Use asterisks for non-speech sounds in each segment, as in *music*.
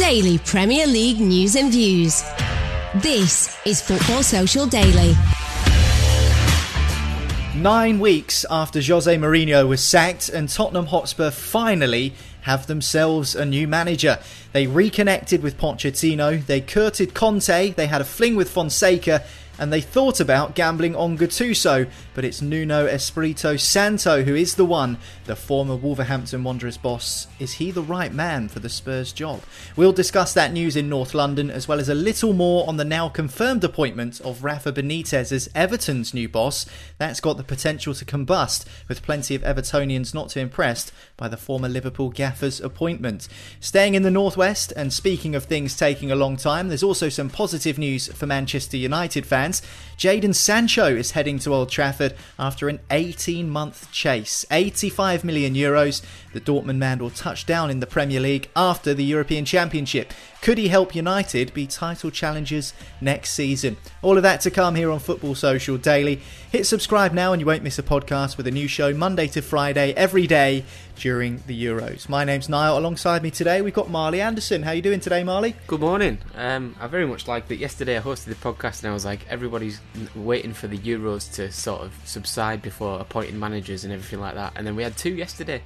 Daily Premier League news and views. This is Football Social Daily. Nine weeks after Jose Mourinho was sacked and Tottenham Hotspur finally have themselves a new manager. They reconnected with Pochettino, they courted Conte, they had a fling with Fonseca, and they thought about gambling on Gattuso, but it's Nuno Espirito Santo who is the one, the former Wolverhampton Wanderers boss. Is he the right man for the Spurs job? We'll discuss that news in North London, as well as a little more on the now confirmed appointment of Rafa Benitez as Everton's new boss. That's got the potential to combust, with plenty of Evertonians not too impressed by the former Liverpool gaffer's appointment. Staying in the Northwest, and speaking of things taking a long time, there's also some positive news for Manchester United fans. Jadon Sancho is heading to Old Trafford after an 18 month chase. 85 million euros. The Dortmund man will touch down in the Premier League after the European Championship. Could he help United be title challengers next season? All of that to come here on Football Social Daily. Hit subscribe now and you won't miss a podcast with a new show Monday to Friday every day during the Euros. My name's Niall. Alongside me today we've got Marley Anderson. How are you doing today, Marley? Good morning. Um, I very much like that. Yesterday I hosted the podcast and I was like, everybody's waiting for the Euros to sort of subside before appointing managers and everything like that. And then we had two yesterday.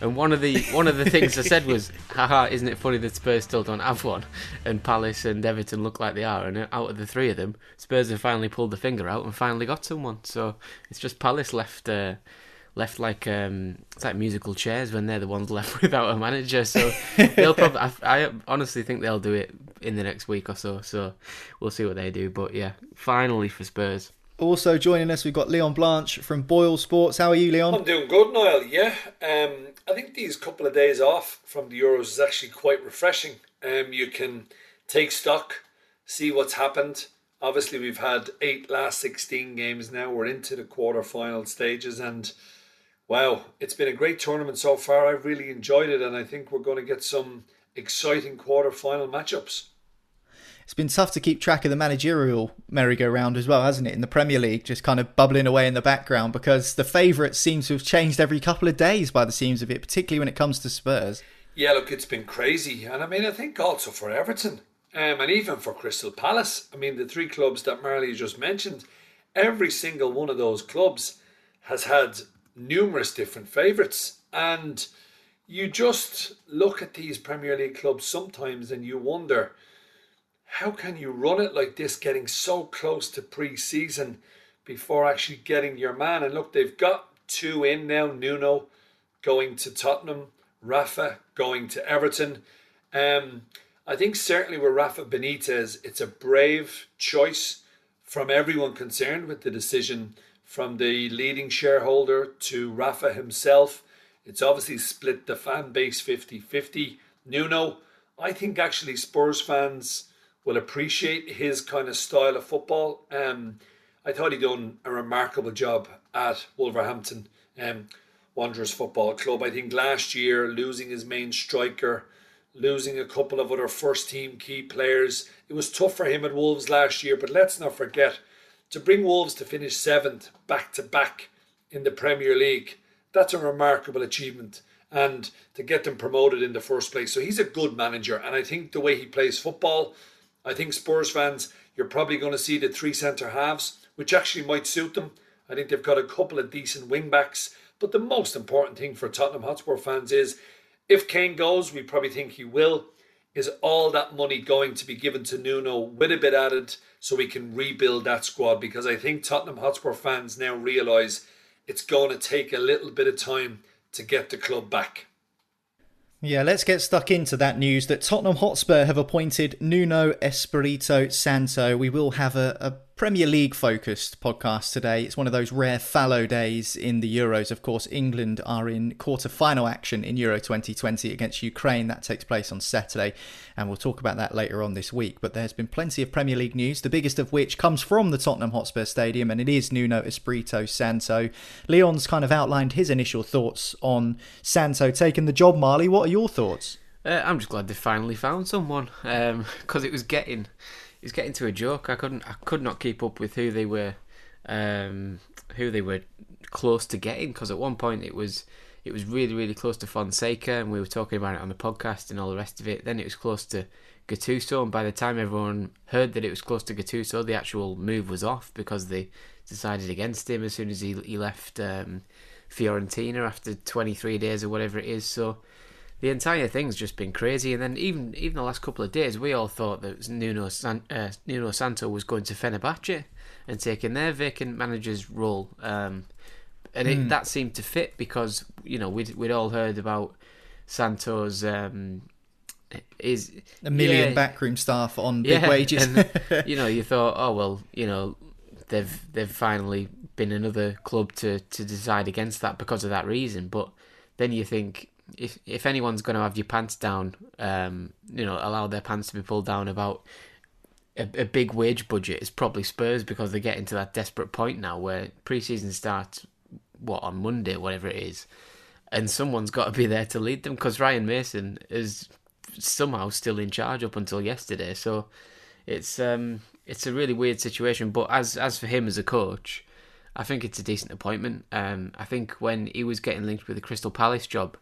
And one of the one of the things I said was, "Haha, isn't it funny that Spurs still don't have one?" And Palace and Everton look like they are. And out of the three of them, Spurs have finally pulled the finger out and finally got someone. So it's just Palace left. Uh, left like um, it's like musical chairs when they're the ones left *laughs* without a manager. So they'll probably. I, I, honestly think they'll do it in the next week or so. So we'll see what they do. But yeah, finally for Spurs. Also joining us, we've got Leon Blanche from Boyle Sports. How are you, Leon? I'm doing good, Niall. Yeah, um, I think these couple of days off from the Euros is actually quite refreshing. Um, you can take stock, see what's happened. Obviously, we've had eight last 16 games now. We're into the quarter-final stages, and wow, it's been a great tournament so far. I've really enjoyed it, and I think we're going to get some exciting quarter-final matchups it's been tough to keep track of the managerial merry-go-round as well, hasn't it? In the Premier League, just kind of bubbling away in the background because the favourites seem to have changed every couple of days by the seams of it, particularly when it comes to Spurs. Yeah, look, it's been crazy, and I mean, I think also for Everton, um, and even for Crystal Palace. I mean, the three clubs that Marley just mentioned, every single one of those clubs has had numerous different favourites, and you just look at these Premier League clubs sometimes and you wonder how can you run it like this, getting so close to pre season before actually getting your man? And look, they've got two in now Nuno going to Tottenham, Rafa going to Everton. Um, I think certainly with Rafa Benitez, it's a brave choice from everyone concerned with the decision from the leading shareholder to Rafa himself. It's obviously split the fan base 50 50. Nuno, I think actually Spurs fans will appreciate his kind of style of football. Um, I thought he'd done a remarkable job at Wolverhampton um, Wanderers Football Club. I think last year losing his main striker, losing a couple of other first team key players, it was tough for him at Wolves last year. But let's not forget to bring Wolves to finish seventh back to back in the Premier League. That's a remarkable achievement and to get them promoted in the first place. So he's a good manager, and I think the way he plays football, I think Spurs fans, you're probably going to see the three centre halves, which actually might suit them. I think they've got a couple of decent wing backs. But the most important thing for Tottenham Hotspur fans is if Kane goes, we probably think he will, is all that money going to be given to Nuno with a bit added so we can rebuild that squad? Because I think Tottenham Hotspur fans now realise it's going to take a little bit of time to get the club back. Yeah, let's get stuck into that news that Tottenham Hotspur have appointed Nuno Espirito Santo. We will have a, a Premier League focused podcast today. It's one of those rare fallow days in the Euros. Of course, England are in quarter final action in Euro 2020 against Ukraine. That takes place on Saturday, and we'll talk about that later on this week. But there's been plenty of Premier League news, the biggest of which comes from the Tottenham Hotspur Stadium, and it is Nuno Espirito Santo. Leon's kind of outlined his initial thoughts on Santo taking the job, Marley. What are your thoughts? Uh, I'm just glad they finally found someone because um, *laughs* it was getting it's getting to a joke. I couldn't I could not keep up with who they were um, who they were close to getting because at one point it was it was really really close to Fonseca and we were talking about it on the podcast and all the rest of it. Then it was close to Gattuso and by the time everyone heard that it was close to Gattuso, the actual move was off because they decided against him as soon as he he left um, Fiorentina after 23 days or whatever it is. So the entire thing's just been crazy. And then even even the last couple of days, we all thought that Nuno San, uh, Nuno Santo was going to Fenerbahce and taking their vacant manager's role. Um, and it, mm. that seemed to fit because you know we'd we'd all heard about Santo's um, is a million yeah, backroom staff on big yeah, wages. and, *laughs* you know, you thought, oh well, you know, they've they've finally been another club to to decide against that because of that reason. But then you think if if anyone's going to have your pants down, um, you know, allow their pants to be pulled down about a, a, big wage budget, it's probably Spurs because they're getting to that desperate point now where preseason starts what on Monday, whatever it is, and someone's got to be there to lead them because Ryan Mason is somehow still in charge up until yesterday. So it's um it's a really weird situation. But as as for him as a coach. I think it's a decent appointment. Um, I think when he was getting linked with the Crystal Palace job,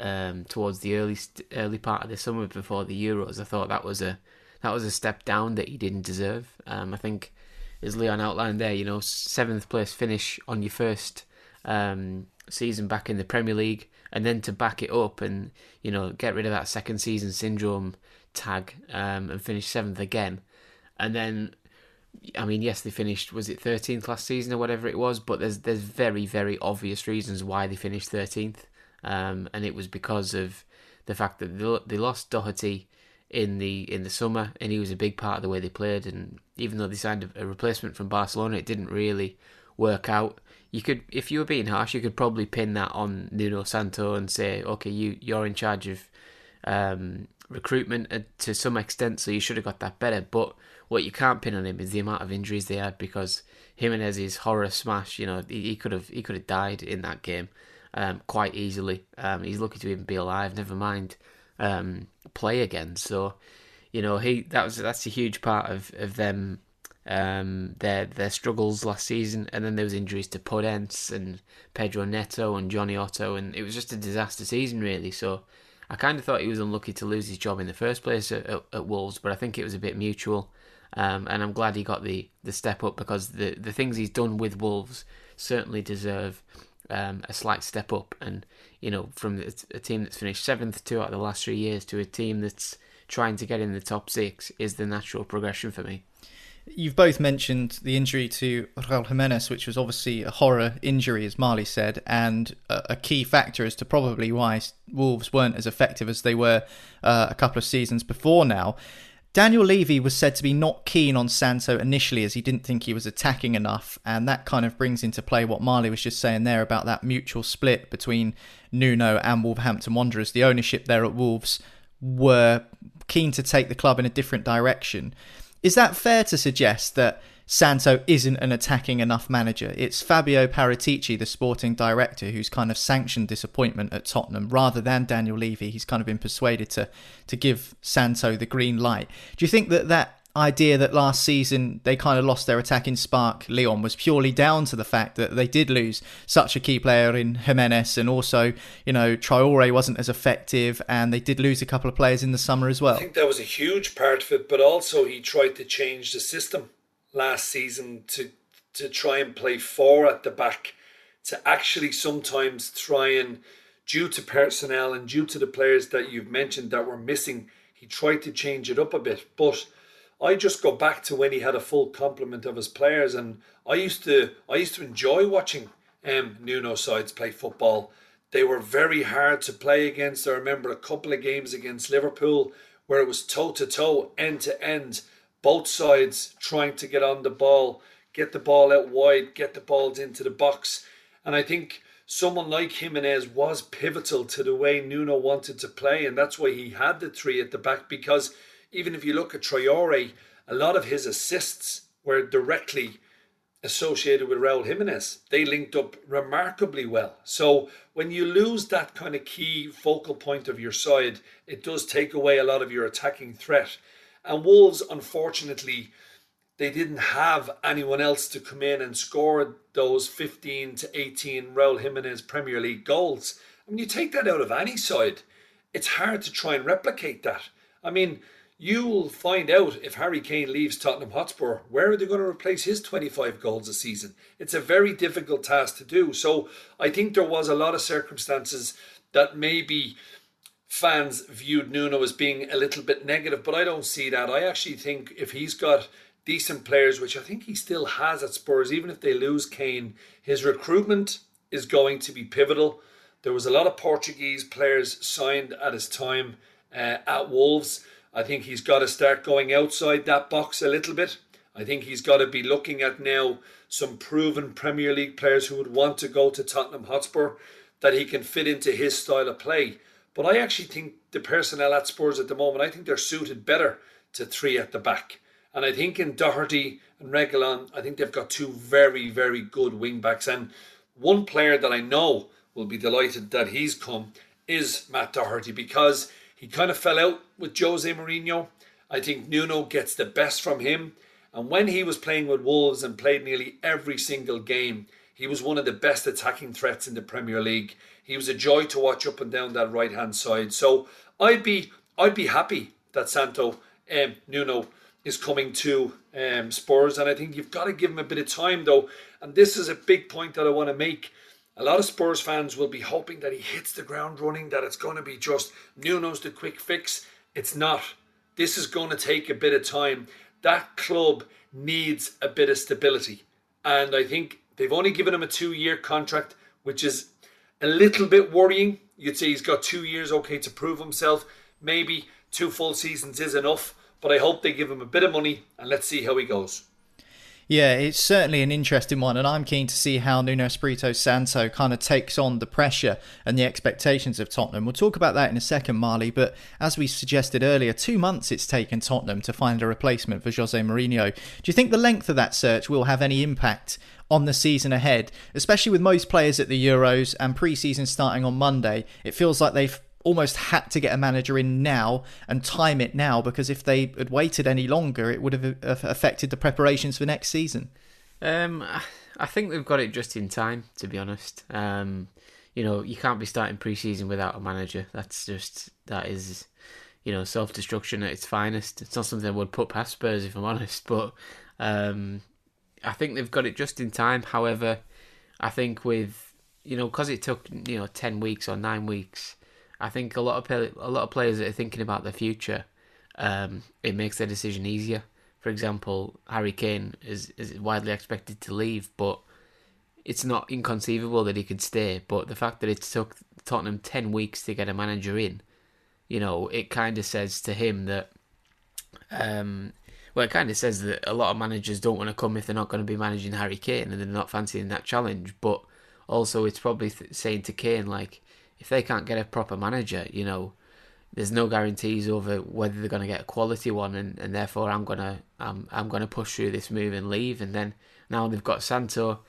um, towards the early early part of the summer before the Euros. I thought that was a that was a step down that he didn't deserve. Um, I think, as Leon outlined there, you know, seventh place finish on your first um, season back in the Premier League, and then to back it up and you know get rid of that second season syndrome tag um, and finish seventh again, and then. I mean, yes, they finished. Was it thirteenth last season or whatever it was? But there's there's very very obvious reasons why they finished thirteenth um, and it was because of the fact that they lost Doherty in the in the summer, and he was a big part of the way they played. And even though they signed a, replacement from Barcelona, it didn't really work out. You could, if you were being harsh, you could probably pin that on Nuno Santo and say, okay, you you're in charge of um, recruitment uh, to some extent, so you should have got that better. But what you can't pin on him is the amount of injuries they had because Jimenez's horror smash, you know, he, he could have he could have died in that game um, quite easily. Um, he's lucky to even be alive. Never mind um, play again. So you know he that was that's a huge part of of them um, their their struggles last season, and then there was injuries to Podence and Pedro Neto and Jonny Otto, and it was just a disaster season really. So I kind of thought he was unlucky to lose his job in the first place at, at, at Wolves, but I think it was a bit mutual, um, and I'm glad he got the the step up because the the things he's done with Wolves certainly deserve um, a slight step up. And you know, from a team that's finished seventh two out of the last three years to a team that's trying to get in the top six is the natural progression for me. You've both mentioned the injury to Raul Jimenez, which was obviously a horror injury, as Marley said, and a key factor as to probably why Wolves weren't as effective as they were uh, a couple of seasons before now. Daniel Levy was said to be not keen on Santo initially as he didn't think he was attacking enough, and that kind of brings into play what Marley was just saying there about that mutual split between Nuno and Wolverhampton Wanderers. The ownership there at Wolves were keen to take the club in a different direction. Is that fair to suggest that Santo isn't an attacking enough manager. It's Fabio Paratici, the sporting director, who's kind of sanctioned disappointment at Tottenham rather than Daniel Levy. He's kind of been persuaded to to give Santo the green light. Do you think that that idea that last season they kind of lost their attacking spark, Leon, was purely down to the fact that they did lose such a key player in Jimenez, and also, you know, Traore wasn't as effective, and they did lose a couple of players in the summer as well. I think that was a huge part of it, but also he tried to change the system last season to to try and play four at the back, to actually sometimes try and due to personnel and due to the players that you've mentioned that were missing, he tried to change it up a bit. But I just go back to when he had a full complement of his players, and I used to I used to enjoy watching um, Nuno sides play football. They were very hard to play against. I remember a couple of games against Liverpool where it was toe to toe, end to end both sides trying to get on the ball, get the ball out wide, get the balls into the box. And I think someone like Jimenez was pivotal to the way Nuno wanted to play, and that's why he had the three at the back. Because even if you look at Traore, a lot of his assists were directly associated with Raul Jimenez. They linked up remarkably well. So when you lose that kind of key focal point of your side, it does take away a lot of your attacking threat. And Wolves, unfortunately, they didn't have anyone else to come in and score those 15 to 18 Raul Jimenez Premier League goals. I mean, you take that out of any side, it's hard to try and replicate that. I mean, you'll find out if Harry Kane leaves Tottenham Hotspur, where are they going to replace his 25 goals a season? It's a very difficult task to do. So I think there was a lot of circumstances that maybe fans viewed Nuno as being a little bit negative, but I don't see that. I actually think if he's got decent players, which I think he still has at Spurs, even if they lose Kane, his recruitment is going to be pivotal. There was a lot of Portuguese players signed at his time uh, at Wolves. I think he's got to start going outside that box a little bit. I think he's got to be looking at now some proven Premier League players who would want to go to Tottenham Hotspur that he can fit into his style of play. But I actually think the personnel at Spurs at the moment, I think they're suited better to three at the back. And I think in Doherty and Reguilon, I think they've got two very, very good wing backs. And one player that I know will be delighted that he's come is Matt Doherty because he kind of fell out with Jose Mourinho. I think Nuno gets the best from him. And when he was playing with Wolves and played nearly every single game, he was one of the best attacking threats in the Premier League. He was a joy to watch up and down that right hand side. So I'd be I'd be happy that Santo um, Nuno is coming to um, Spurs, and I think you've got to give him a bit of time though. And this is a big point that I want to make. A lot of Spurs fans will be hoping that he hits the ground running, that it's going to be just Nuno's the quick fix. It's not. This is going to take a bit of time. That club needs a bit of stability. And I think they've only given him a two year contract, which is a little bit worrying. You'd say he's got two years, okay, to prove himself. Maybe two full seasons is enough, but I hope they give him a bit of money and let's see how he goes. Yeah, it's certainly an interesting one, and I'm keen to see how Nuno Espirito Santo kind of takes on the pressure and the expectations of Tottenham. We'll talk about that in a second, Marley, but as we suggested earlier, two months it's taken Tottenham to find a replacement for Jose Mourinho. Do you think the length of that search will have any impact on the season ahead, especially with most players at the Euros and pre season starting on Monday? It feels like they've almost had to get a manager in now and time it now because if they had waited any longer, it would have affected the preparations for next season. Um, I think they've got it just in time, to be honest. Um, you know, you can't be starting pre-season without a manager. That's just that is, you know, self-destruction at its finest. It's not something I would put past Spurs, if I'm *laughs* honest. But um, I think they've got it just in time. However, I think with you know, because it took you know ten weeks or nine weeks I think a lot of a lot of players that are thinking about the future, um, it makes their decision easier. For example, Harry Kane is is widely expected to leave, but it's not inconceivable that he could stay. But the fact that it took Tottenham ten weeks to get a manager in, you know, it kind of says to him that, um, well, it kind of says that a lot of managers don't want to come if they're not going to be managing Harry Kane and they're not fancying that challenge. But also, it's probably th- saying to Kane like if they can't get a proper manager, you know, there's no guarantees over whether they're going to get a quality one, and, and therefore I'm gonna I'm I'm gonna push through this move and leave. And then now they've got Santo.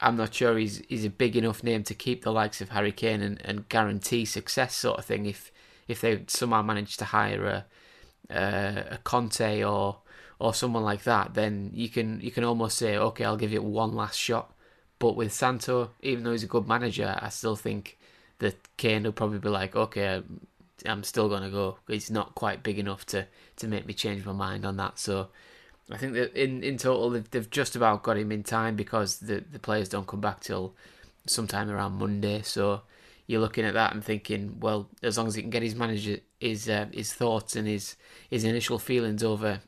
I'm not sure he's he's a big enough name to keep the likes of Harry Kane and, and guarantee success sort of thing. If if they somehow manage to hire a a, a Conte or or someone like that, then you can you can almost say, okay, I'll give it one last shot. But with Santo, even though he's a good manager, I still think that Kane will probably be like, okay, I'm still gonna go. It's not quite big enough to, to make me change my mind on that. So I think that in, in total they've, they've just about got him in time because the the players don't come back till sometime around Monday. So you're looking at that and thinking, well, as long as he can get his manager his uh, his thoughts and his his initial feelings over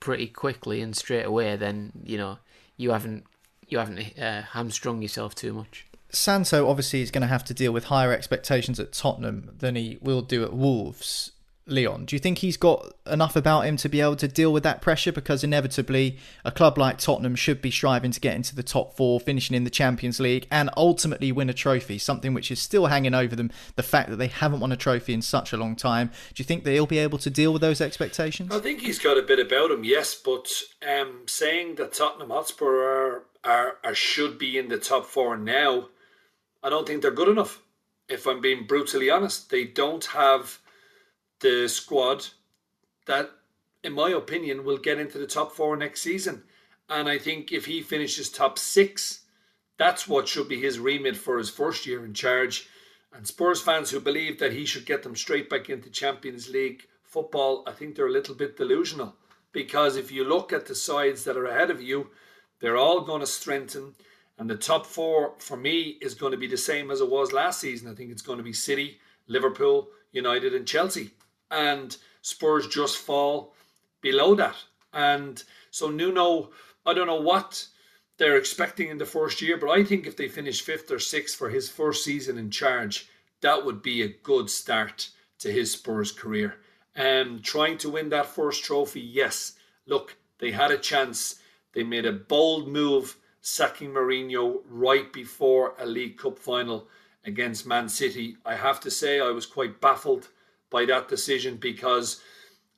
pretty quickly and straight away, then you know you haven't you haven't uh, hamstrung yourself too much. Santo obviously is going to have to deal with higher expectations at Tottenham than he will do at Wolves. Leon? Do you think he's got enough about him to be able to deal with that pressure? Because inevitably, a club like Tottenham should be striving to get into the top four, finishing in the Champions League, and ultimately win a trophy, something which is still hanging over them. The fact that they haven't won a trophy in such a long time. Do you think that he'll be able to deal with those expectations? I think he's got a bit about him, yes, but um, saying that Tottenham Hotspur are, are, are should be in the top four now, I don't think they're good enough. If I'm being brutally honest, they don't have the squad that, in my opinion, will get into the top four next season. And I think if he finishes top six, that's what should be his remit for his first year in charge. And Spurs fans who believe that he should get them straight back into Champions League football, I think they're a little bit delusional. Because if you look at the sides that are ahead of you, they're all going to strengthen. And the top four for me is going to be the same as it was last season. I think it's going to be City, Liverpool, United, and Chelsea and Spurs just fall below that. And so Nuno, I don't know what they're expecting in the first year, but I think if they finish fifth or sixth for his first season in charge, that would be a good start to his Spurs career. Um, trying to win that first trophy, yes. Look, they had a chance. They made a bold move, sacking Mourinho right before a League Cup final against Man City. I have to say, I was quite baffled by that decision because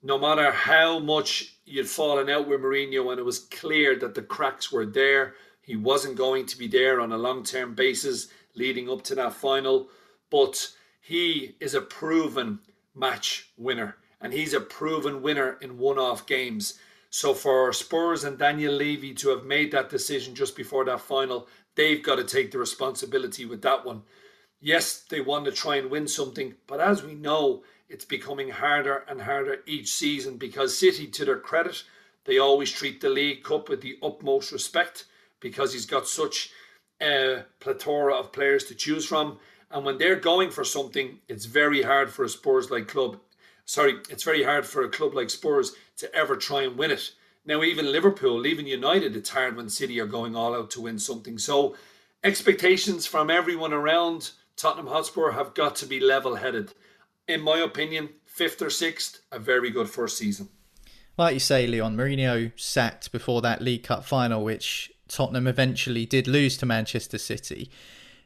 no matter how much you'd fallen out with Mourinho and it was clear that the cracks were there, he wasn't going to be there on a long term basis leading up to that final. But he is a proven match winner and he's a proven winner in one off games. So for Spurs and Daniel Levy to have made that decision just before that final, they've got to take the responsibility with that one. Yes, they want to try and win something, but as we know, it's becoming harder and harder each season because City, to their credit, they always treat the League Cup with the utmost respect because he's got such a plethora of players to choose from. And when they're going for something, it's very hard for a Spurs like club. Sorry, it's very hard for a club like Spurs to ever try and win it. Now, even Liverpool, even United, it's hard when City are going all out to win something. So, expectations from everyone around Tottenham Hotspur have got to be level headed in my opinion, fifth or sixth, a very good first season. Like you say, Leon, Mourinho sacked before that League Cup final, which Tottenham eventually did lose to Manchester City.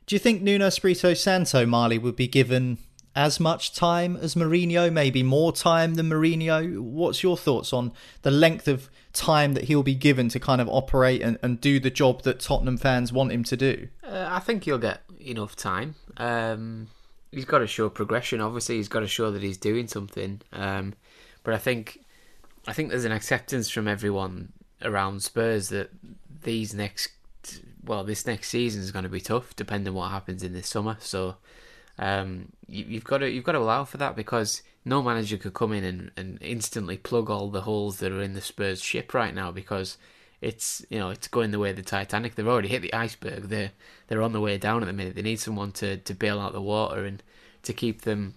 Do you think Nuno Espirito Santo, Marley, would be given as much time as Mourinho, maybe more time than Mourinho? What's your thoughts on the length of time that he'll be given to kind of operate and, and do the job that Tottenham fans want him to do? Uh, I think he'll get enough time. Um, he's got to show progression. Obviously, he's got to show that he's doing something. Um, but I think I think there's an acceptance from everyone around Spurs that these next well this next season is going to be tough, depending what happens in this summer. So um, you, have got to you've got to allow for that because no manager could come in and, and instantly plug all the holes that are in the Spurs ship right now because it's you know it's going the way of the Titanic. They've already hit the iceberg. They're they're on the way down at the minute. They need someone to, to bail out the water and to keep them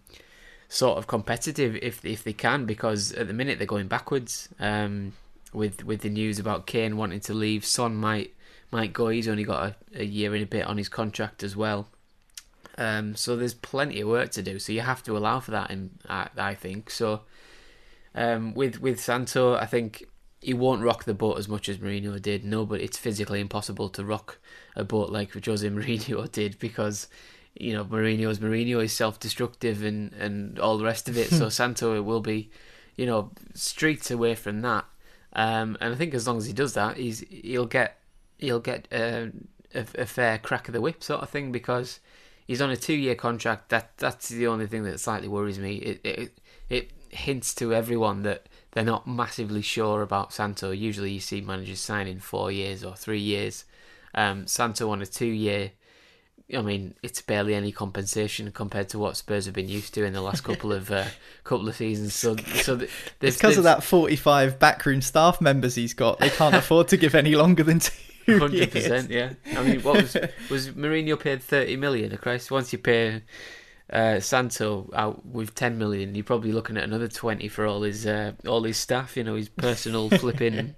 sort of competitive if if they can because at the minute they're going backwards. Um, with with the news about Kane wanting to leave, Son might might go. He's only got a, a year and a bit on his contract as well. Um, so there's plenty of work to do. So you have to allow for that. In, I, I think so. Um, with with Santo, I think he won't rock the boat as much as Mourinho did. No, but it's physically impossible to rock a boat like Jose *laughs* Mourinho did because you know Mourinho's Mourinho is self-destructive and and all the rest of it. so *laughs* Santo it will be, you know, streets away from that. Um, and I think as long as he does that, he's he'll get he'll get a, a, a fair crack of the whip sort of thing because he's on a two-year contract. That that's the only thing that slightly worries me. It it it hints to everyone that they're not massively sure about Santo. Usually, you see managers signing four years or three years. Um, Santo on a two-year. I mean, it's barely any compensation compared to what Spurs have been used to in the last couple of uh, couple of seasons. So, so because of that forty-five backroom staff members he's got. They can't afford to give any longer than two. Hundred percent, yeah. I mean, what was was Mourinho paid thirty million? Of course, once you pay uh, Santo out with 10 million, you're probably looking at another 20 for all his uh, all his staff, you know, his personal *laughs* flipping,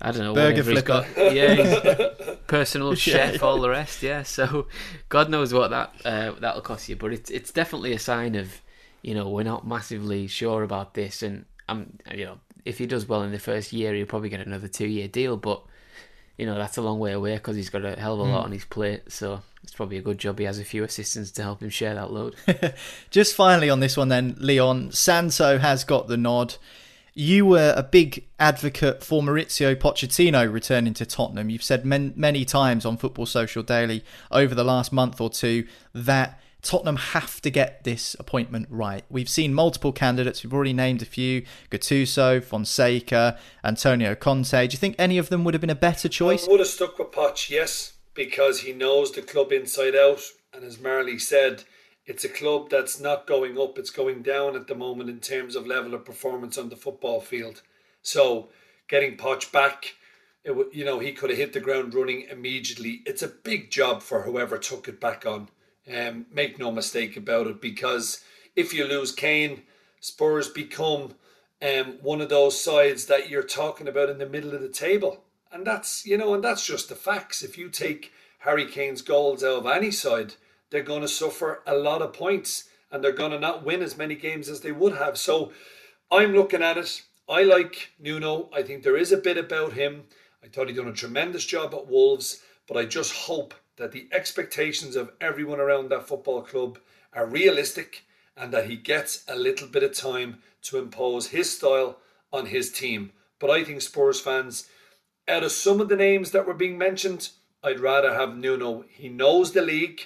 I don't know, burger flipper. Got, yeah, his *laughs* personal chef, all the rest, yeah. So, God knows what that uh, that'll cost you, but it's it's definitely a sign of you know, we're not massively sure about this, and I'm you know, if he does well in the first year, he'll probably get another two-year deal, but you know that's a long way away because he's got a hell of a hmm. lot on his plate. So it's probably a good job he has a few assistants to help him share that load. *laughs* Just finally on this one, then, Leon Santo has got the nod. You were a big advocate for Mauricio Pochettino returning to Tottenham. You've said men- many times on Football Social Daily over the last month or two that Tottenham have to get this appointment right. We've seen multiple candidates. We've already named a few: Gattuso, Fonseca, Antonio Conte. Do you think any of them would have been a better choice? I would have stuck with Poch, yes, because he knows the club inside out, and as Marley said, it's a club that's not going up; it's going down at the moment in terms of level of performance on the football field. So, getting Poch back. It, you know, he could have hit the ground running immediately. It's a big job for whoever took it back on. Um, make no mistake about it, because if you lose Kane, Spurs become um, one of those sides that you're talking about in the middle of the table. And that's, you know, and that's just the facts. If you take Harry Kane's goals out of any side, they're going to suffer a lot of points and they're going to not win as many games as they would have. So I'm looking at it. I like Nuno. I think there is a bit about him. I thought he'd done a tremendous job at Wolves, but I just hope that the expectations of everyone around that football club are realistic and that he gets a little bit of time to impose his style on his team. But I think Spurs fans, out of some of the names that were being mentioned, I'd rather have Nuno. He knows the league.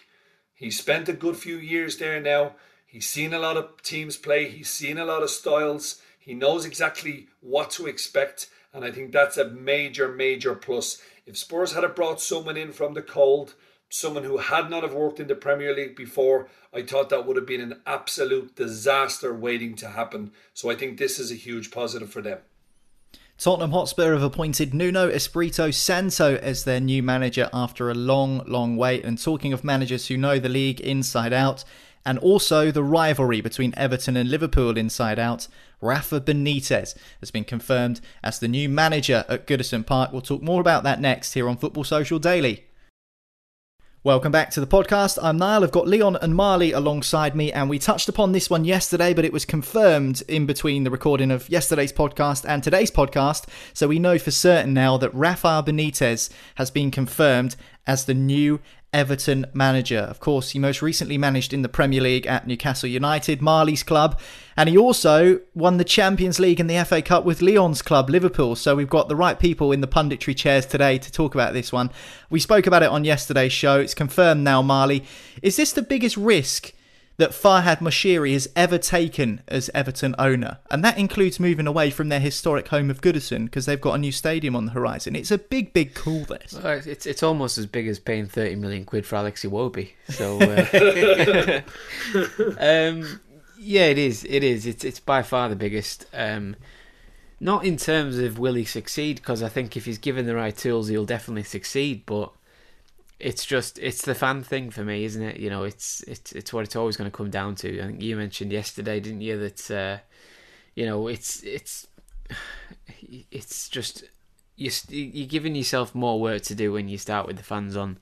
He's spent a good few years there now. He's seen a lot of teams play. He's seen a lot of styles. He knows exactly what to expect. And I think that's a major, major plus. If Spurs had brought someone in from the cold, someone who had not have worked in the Premier League before, I thought that would have been an absolute disaster waiting to happen. So I think this is a huge positive for them. Tottenham Hotspur have appointed Nuno Espirito Santo as their new manager after a long, long wait. And talking of managers who know the league inside out, and also the rivalry between Everton and Liverpool inside out, Rafa Benitez has been confirmed as the new manager at Goodison Park. We'll talk more about that next here on Football Social Daily. Welcome back to the podcast. I'm Niall. I've got Leon and Marley alongside me, and we touched upon this one yesterday, but it was confirmed in between the recording of yesterday's podcast and today's podcast. So we know for certain now that Rafa Benitez has been confirmed as the new Everton manager. Of course, he most recently managed in the Premier League at Newcastle United, Marley's club, and he also won the Champions League and the FA Cup with Leon's club, Liverpool. So we've got the right people in the punditry chairs today to talk about this one. We spoke about it on yesterday's show. It's confirmed now, Marley. Is this the biggest risk? That Farhad Moshiri has ever taken as Everton owner, and that includes moving away from their historic home of Goodison because they've got a new stadium on the horizon. It's a big, big call. This well, it's it's almost as big as paying thirty million quid for Alex Iwobi. So, uh, *laughs* *laughs* um, yeah, it is. It is. It's it's by far the biggest. Um, not in terms of will he succeed, because I think if he's given the right tools, he'll definitely succeed. But it's just it's the fan thing for me, isn't it? You know, it's it's it's what it's always going to come down to. I think you mentioned yesterday, didn't you, that uh, you know it's it's *sighs* it's just you you're giving yourself more work to do when you start with the fans on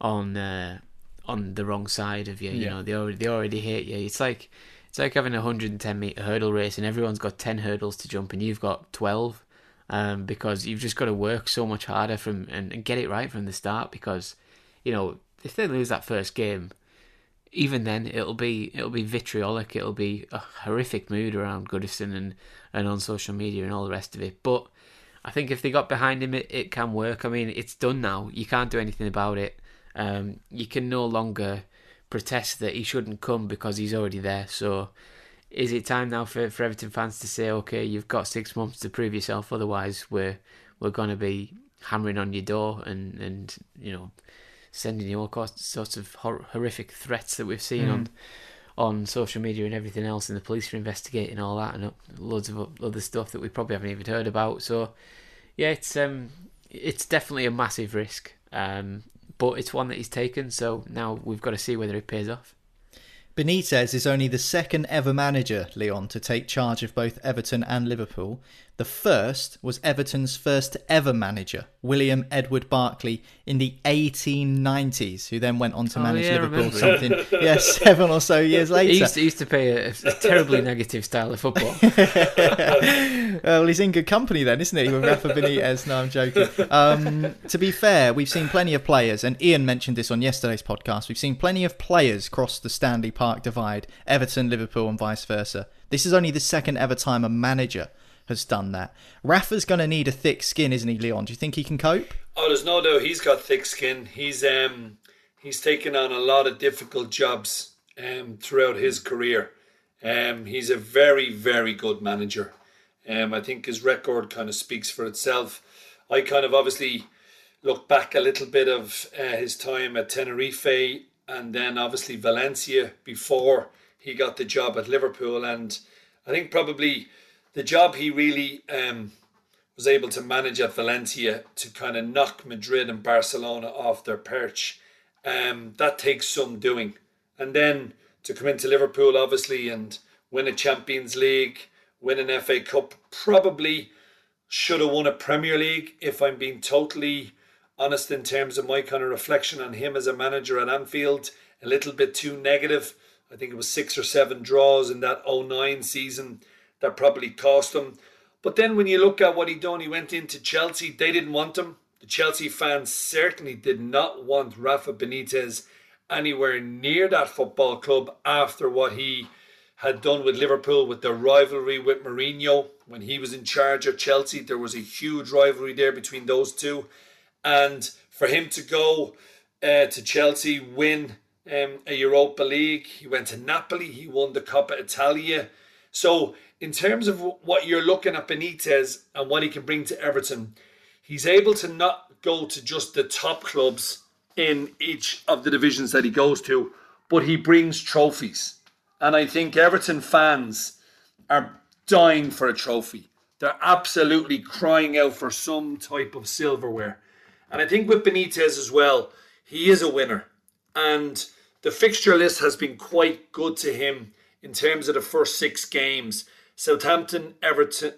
on uh, on the wrong side of you. You yeah. know, they already they already hate you. It's like it's like having a 110 meter hurdle race and everyone's got 10 hurdles to jump and you've got 12 um, because you've just got to work so much harder from and, and get it right from the start because you know, if they lose that first game, even then it'll be it'll be vitriolic. It'll be a horrific mood around Goodison and, and on social media and all the rest of it. But I think if they got behind him, it, it can work. I mean, it's done now. You can't do anything about it. Um, you can no longer protest that he shouldn't come because he's already there. So, is it time now for, for Everton fans to say, okay, you've got six months to prove yourself, otherwise we're we're going to be hammering on your door and and you know sending you all sorts of hor- horrific threats that we've seen mm. on on social media and everything else, and the police are investigating all that and loads of other stuff that we probably haven't even heard about. So, yeah, it's um, it's definitely a massive risk, um, but it's one that he's taken. So now we've got to see whether it pays off. Benitez is only the second ever manager, Leon, to take charge of both Everton and Liverpool. The first was Everton's first ever manager, William Edward Barclay, in the 1890s, who then went on to Oh, manage yeah, Liverpool something, yeah, *laughs* seven or so years He later. used to, he used to play a, a terribly negative style of football. Uh, *laughs* well, he's in good company then, isn't he? With Rafa Benitez. No, I'm joking. Um, to be fair, we've seen plenty of players, and Ian mentioned this on yesterday's podcast. We've seen plenty of players cross the Stanley Park divide, Everton, Liverpool, and vice versa. This is only the second ever time a manager has done that. Rafa's going to need a thick skin, isn't he, Leon? Do you think he can cope? Oh, there's no doubt he's got thick skin. He's um he's taken on a lot of difficult jobs um throughout his career. Um he's a very very good manager. Um I think his record kind of speaks for itself. I kind of obviously look back a little bit of uh, his time at Tenerife and then obviously Valencia before he got the job at Liverpool and I think probably the job he really um was able to manage at Valencia to kind of knock Madrid and Barcelona off their perch. Um, that takes some doing. And then to come into Liverpool, obviously, and win a Champions League, win an FA Cup, probably should have won a Premier League, if I'm being totally honest in terms of my kind of reflection on him as a manager at Anfield. A little bit too negative. I think it was six or seven draws in that 09 season that probably cost him. But then when you look at what he done, he went into Chelsea. They didn't want him. The Chelsea fans certainly did not want Rafa Benitez anywhere near that football club after what he had done with Liverpool with the rivalry with Mourinho when he was in charge of Chelsea. There was a huge rivalry there between those two, and for him to go uh, to Chelsea, win um, a Europa League, he went to Napoli, he won the Coppa Italia. So in terms of what you're looking at Benitez and what he can bring to Everton, he's able to not go to just the top clubs in each of the divisions that he goes to, but he brings trophies. And I think Everton fans are dying for a trophy. They're absolutely crying out for some type of silverware. And I think with Benitez as well, he is a winner. And the fixture list has been quite good to him in terms of the first six games. Southampton, Everton,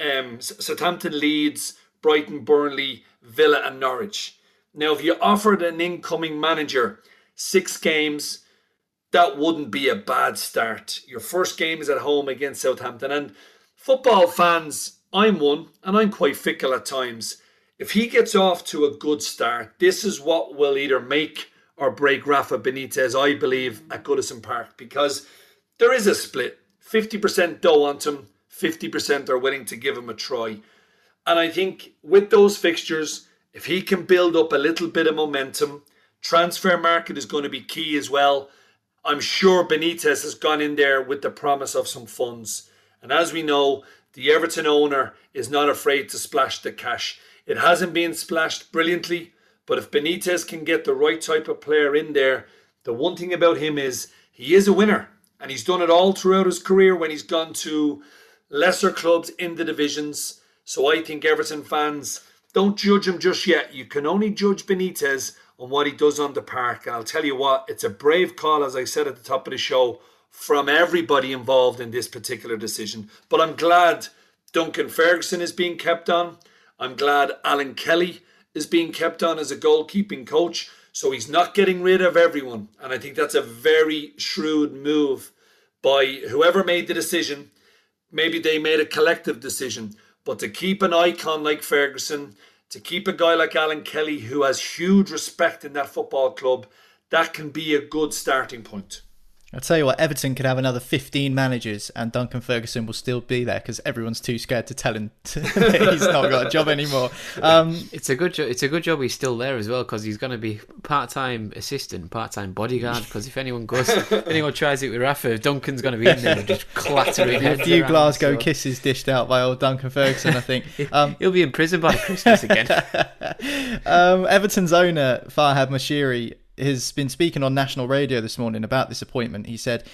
um, Southampton, Leeds, Brighton, Burnley, Villa, and Norwich. Now, if you offered an incoming manager six games, that wouldn't be a bad start. Your first game is at home against Southampton. And football fans, I'm one, and I'm quite fickle at times. If he gets off to a good start, this is what will either make or break Rafa Benitez, I believe, at Goodison Park, because there is a split. 50% don't want him, 50% are willing to give him a try. And I think with those fixtures, if he can build up a little bit of momentum, transfer market is going to be key as well. I'm sure Benitez has gone in there with the promise of some funds. And as we know, the Everton owner is not afraid to splash the cash. It hasn't been splashed brilliantly, but if Benitez can get the right type of player in there, the one thing about him is he is a winner. And he's done it all throughout his career when he's gone to lesser clubs in the divisions. So I think Everton fans don't judge him just yet. You can only judge Benitez on what he does on the park. And I'll tell you what, it's a brave call, as I said at the top of the show, from everybody involved in this particular decision. But I'm glad Duncan Ferguson is being kept on. I'm glad Alan Kelly is being kept on as a goalkeeping coach. So he's not getting rid of everyone. And I think that's a very shrewd move by whoever made the decision. Maybe they made a collective decision. But to keep an icon like Ferguson, to keep a guy like Alan Kelly who has huge respect in that football club, that can be a good starting point. I'll tell you what, Everton could have another 15 managers and Duncan Ferguson will still be there because everyone's too scared to tell him *laughs* that he's not got a job anymore. Um, It's a good job. It's a good job he's still there as well because he's going to be part-time assistant, part-time bodyguard. Because if anyone goes, *laughs* if anyone tries it with Rafa, Duncan's going to be in there just *laughs* clattering a few around, Glasgow so kisses dished out by old Duncan Ferguson, I think. Um, He'll be in prison by Christmas again. um, Everton's owner, Farhad Moshiri, has been speaking on national radio this morning about this appointment. He said,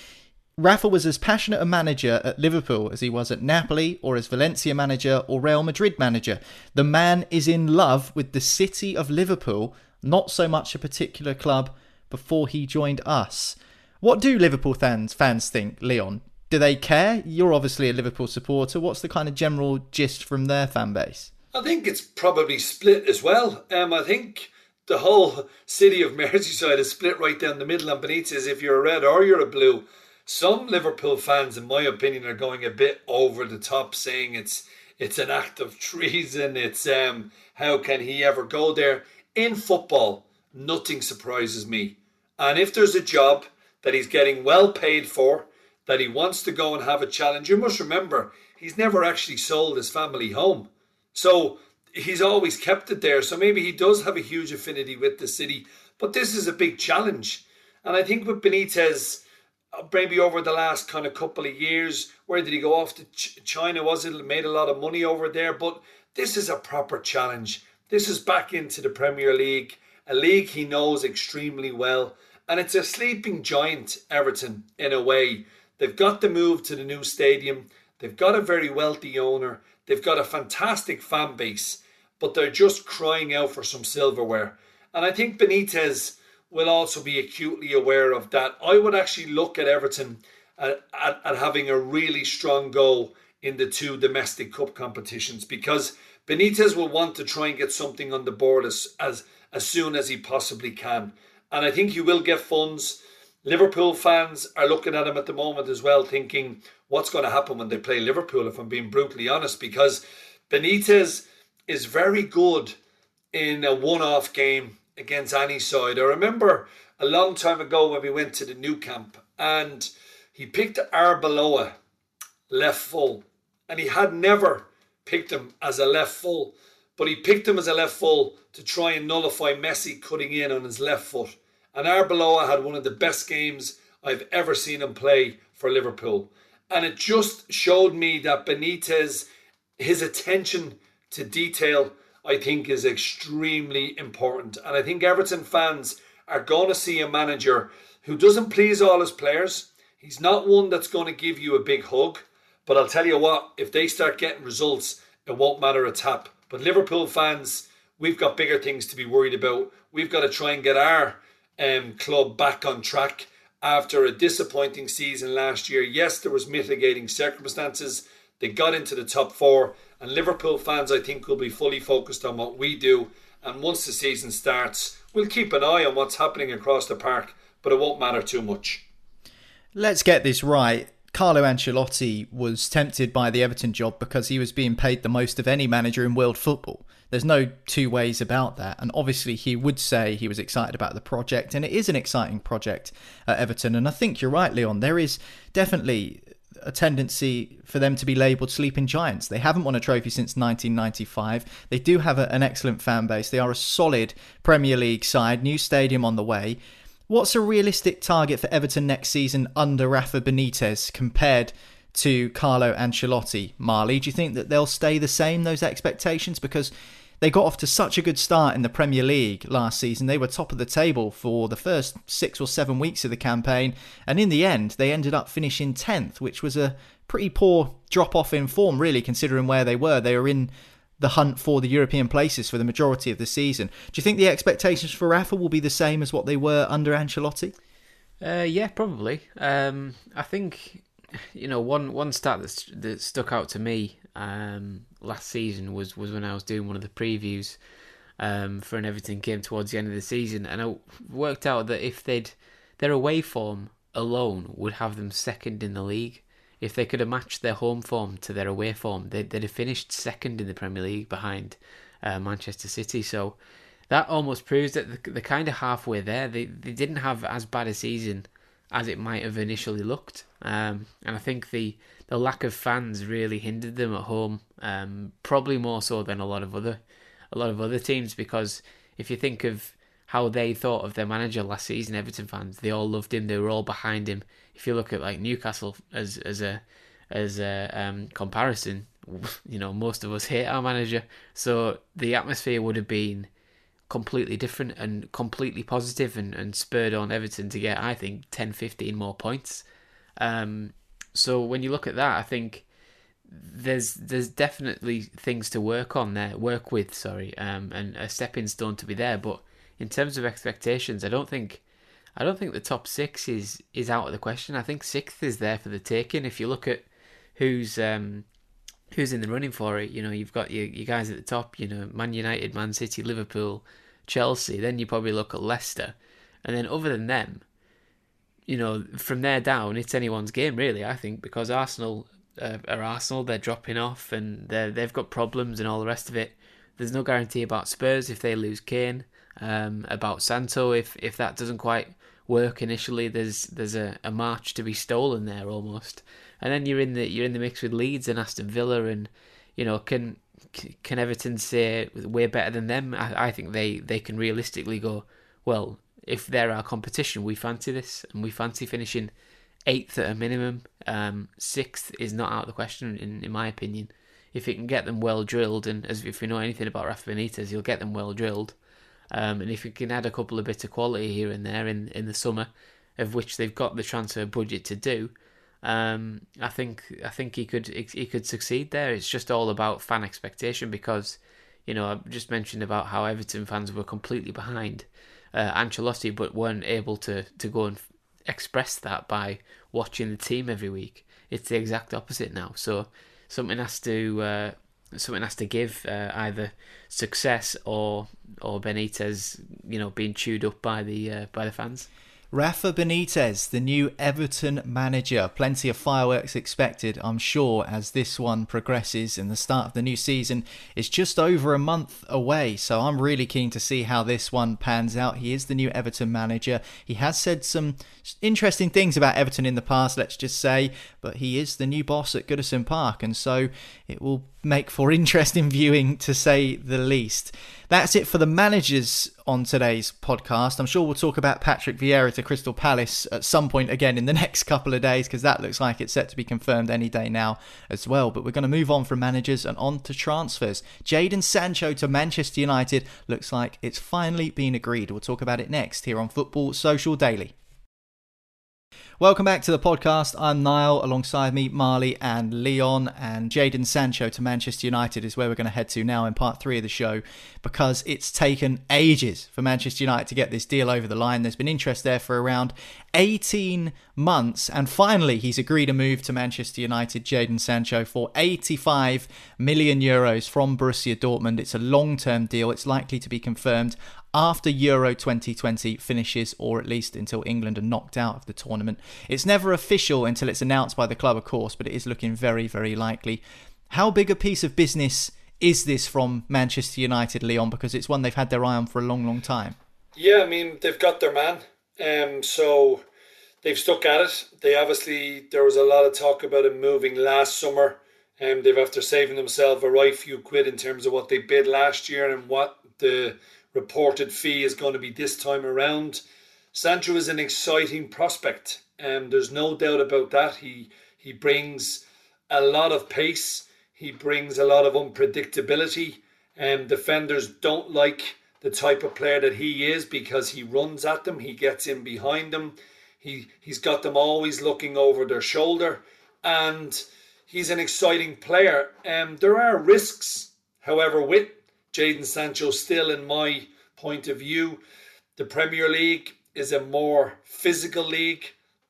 Rafa was as passionate a manager at Liverpool as he was at Napoli or as Valencia manager or Real Madrid manager. The man is in love with the city of Liverpool, not so much a particular club before he joined us. What do Liverpool fans fans think, Leon? Do they care? You're obviously a Liverpool supporter. What's the kind of general gist from their fan base? I think it's probably split as well. Um, I think the whole city of Merseyside is split right down the middle. And Benitez, if you're a red or you're a blue, some Liverpool fans, in my opinion, are going a bit over the top, saying it's it's an act of treason. It's um, how can he ever go there? In football, nothing surprises me. And if there's a job that he's getting well paid for, that he wants to go and have a challenge, you must remember he's never actually sold his family home. So he's always kept it there. So maybe he does have a huge affinity with the city. But this is a big challenge. And I think with Benitez, uh, maybe over the last kind of couple of years, where did he go off to China? Was it made a lot of money over there? But this is a proper challenge. This is back into the Premier League, a league he knows extremely well. And it's a sleeping giant, Everton, in a way. They've got to move to the new stadium. They've got a very wealthy owner. They've got a fantastic fan base, but they're just crying out for some silverware. And I think Benitez will also be acutely aware of that. I would actually look at Everton at, at, at having a really strong goal in the two domestic cup competitions because Benitez will want to try and get something on the board as, as, as soon as he possibly can. And I think he will get funds. Liverpool fans are looking at him at the moment as well, thinking, what's going to happen when they play Liverpool, if I'm being brutally honest, because Benitez is very good in a one off game against any side. I remember a long time ago when we went to the Nou Camp and he picked Arbeloa left full and he had never picked him as a left full, but he picked him as a left full to try and nullify Messi cutting in on his left foot. And Arbeloa had one of the best games I've ever seen him play for Liverpool. And it just showed me that Benitez, his attention to detail, I think is extremely important. And I think Everton fans are going to see a manager who doesn't please all his players. He's not one that's going to give you a big hug. But I'll tell you what, if they start getting results, it won't matter a tap. But Liverpool fans, we've got bigger things to be worried about. We've got to try and get our um, club back on track after a disappointing season last year. Yes, there was mitigating circumstances. They got into the top four, and Liverpool fans, I think, will be fully focused on what we do. And once the season starts, we'll keep an eye on what's happening across the park, but it won't matter too much. Let's get this right. Carlo Ancelotti was tempted by the Everton job because he was being paid the most of any manager in world football. There's no two ways about that. And obviously, he would say he was excited about the project, and it is an exciting project at Everton. And I think you're right, Leon. There is definitely a tendency for them to be labelled sleeping giants. They haven't won a trophy since 1995. They do have a, an excellent fan base. They are a solid Premier League side, new stadium on the way. What's a realistic target for Everton next season under Rafa Benitez compared to Carlo Ancelotti, Marley. Do you think that they'll stay the same, those expectations? Because they got off to such a good start in the Premier League last season. They were top of the table for the first six or seven weeks of the campaign, and in the end, they ended up finishing 10th, which was a pretty poor drop off in form, really, considering where they were. They were in the hunt for the European places for the majority of the season. Do you think the expectations for Rafa will be the same as what they were under Ancelotti? Uh, yeah, probably. Um, I think you know, one one stat that, that stuck out to me um, last season was was when I was doing one of the previews um, for an Everton game towards the end of the season, and I worked out that if they'd their away form alone would have them second in the league. If they could have matched their home form to their away form, they'd, they'd have finished second in the Premier League behind uh, Manchester City. So that almost proves that they're kind of halfway there. They they didn't have as bad a season as it might have initially looked. Um, and I think the the lack of fans really hindered them at home, um, probably more so than a lot of other a lot of other teams. Because if you think of how they thought of their manager last season, Everton fans, they all loved him, they were all behind him. If you look at like Newcastle as as a as a um, comparison, *laughs* you know most of us hate our manager, so the atmosphere would have been completely different and completely positive and, and spurred on Everton to get, I think, 10, 15 more points. Um, so when you look at that, I think there's there's definitely things to work on there, work with, sorry, um, and a stepping stone to be there. But in terms of expectations, I don't think I don't think the top six is is out of the question. I think sixth is there for the taking. If you look at who's um, who's in the running for it, you know, you've got your, your guys at the top. You know, Man United, Man City, Liverpool, Chelsea. Then you probably look at Leicester, and then other than them, you know, from there down, it's anyone's game really. I think because Arsenal uh, are Arsenal, they're dropping off and they they've got problems and all the rest of it. There's no guarantee about Spurs if they lose Kane. Um, about Santo if if that doesn't quite work initially, there's there's a, a march to be stolen there almost. And then you're in the you're in the mix with Leeds and Aston Villa, and you know can can Everton say we're better than them? I, I think they they can realistically go well if they're our competition, we fancy this, and we fancy finishing eighth at a minimum. Um, sixth is not out of the question, in, in my opinion. If it can get them well drilled, and as if we know anything about Rafa Benitez, you'll get them well drilled. Um, and if you can add a couple of bits of quality here and there in, in the summer, of which they've got the transfer budget to do, um, I think I think he could he could succeed there. It's just all about fan expectation because, you know, I just mentioned about how Everton fans were completely behind uh, Ancelotti, but weren't able to to go and express that by watching the team every week. It's the exact opposite now. So something has to uh, something has to give uh, either success or or Benitez, you know, being chewed up by the uh, by the fans. Rafa Benitez, the new Everton manager. Plenty of fireworks expected, I'm sure, as this one progresses and the start of the new season is just over a month away. So I'm really keen to see how this one pans out. He is the new Everton manager. He has said some interesting things about Everton in the past, let's just say, but he is the new boss at Goodison Park, and so it will make for interesting viewing to say the least. That's it for the managers on today's podcast. I'm sure we'll talk about Patrick Vieira to Crystal Palace at some point again in the *laughs* next couple of days because that looks like it's set to be confirmed any day now as well. But we're going to move on from managers and on to transfers. Jadon Sancho to Manchester United looks like it's finally been agreed. We'll talk about it next here on Football Social Daily. Welcome back to the podcast. I'm Niall, alongside me, Marley and Leon, and Jadon Sancho to Manchester United is where we're going to head to now in part three of the show because it's taken ages for Manchester United to get this deal over the line. There's been interest there for around 18 months, and finally he's agreed a move to Manchester United, Jadon Sancho, for 85 million euros from Borussia Dortmund. It's a long term deal, it's likely to be confirmed after Euro 2020 finishes, or at least until England are knocked out of the tournament. It's never official until it's announced by the club, of course, but it is looking very, very likely. How big a piece of business is this from Manchester United, Leon? Because it's one they've had their eye on for a long, long time. Yeah, I mean, they've got their man. Um, so they've stuck at it. They obviously, there was a lot of talk about him moving last summer. Um, they've after saving themselves a right few quid in terms of what they bid last year and what the reported fee is going to be this time around. Sancho is an exciting prospect. Um, there's no doubt about that. He he brings a lot of pace. He brings a lot of unpredictability. And um, defenders don't like the type of player that he is because he runs at them. He gets in behind them. He he's got them always looking over their shoulder, and he's an exciting player. Um, there are risks, however, with Jadon Sancho still, in my point of view. The Premier League is a more physical league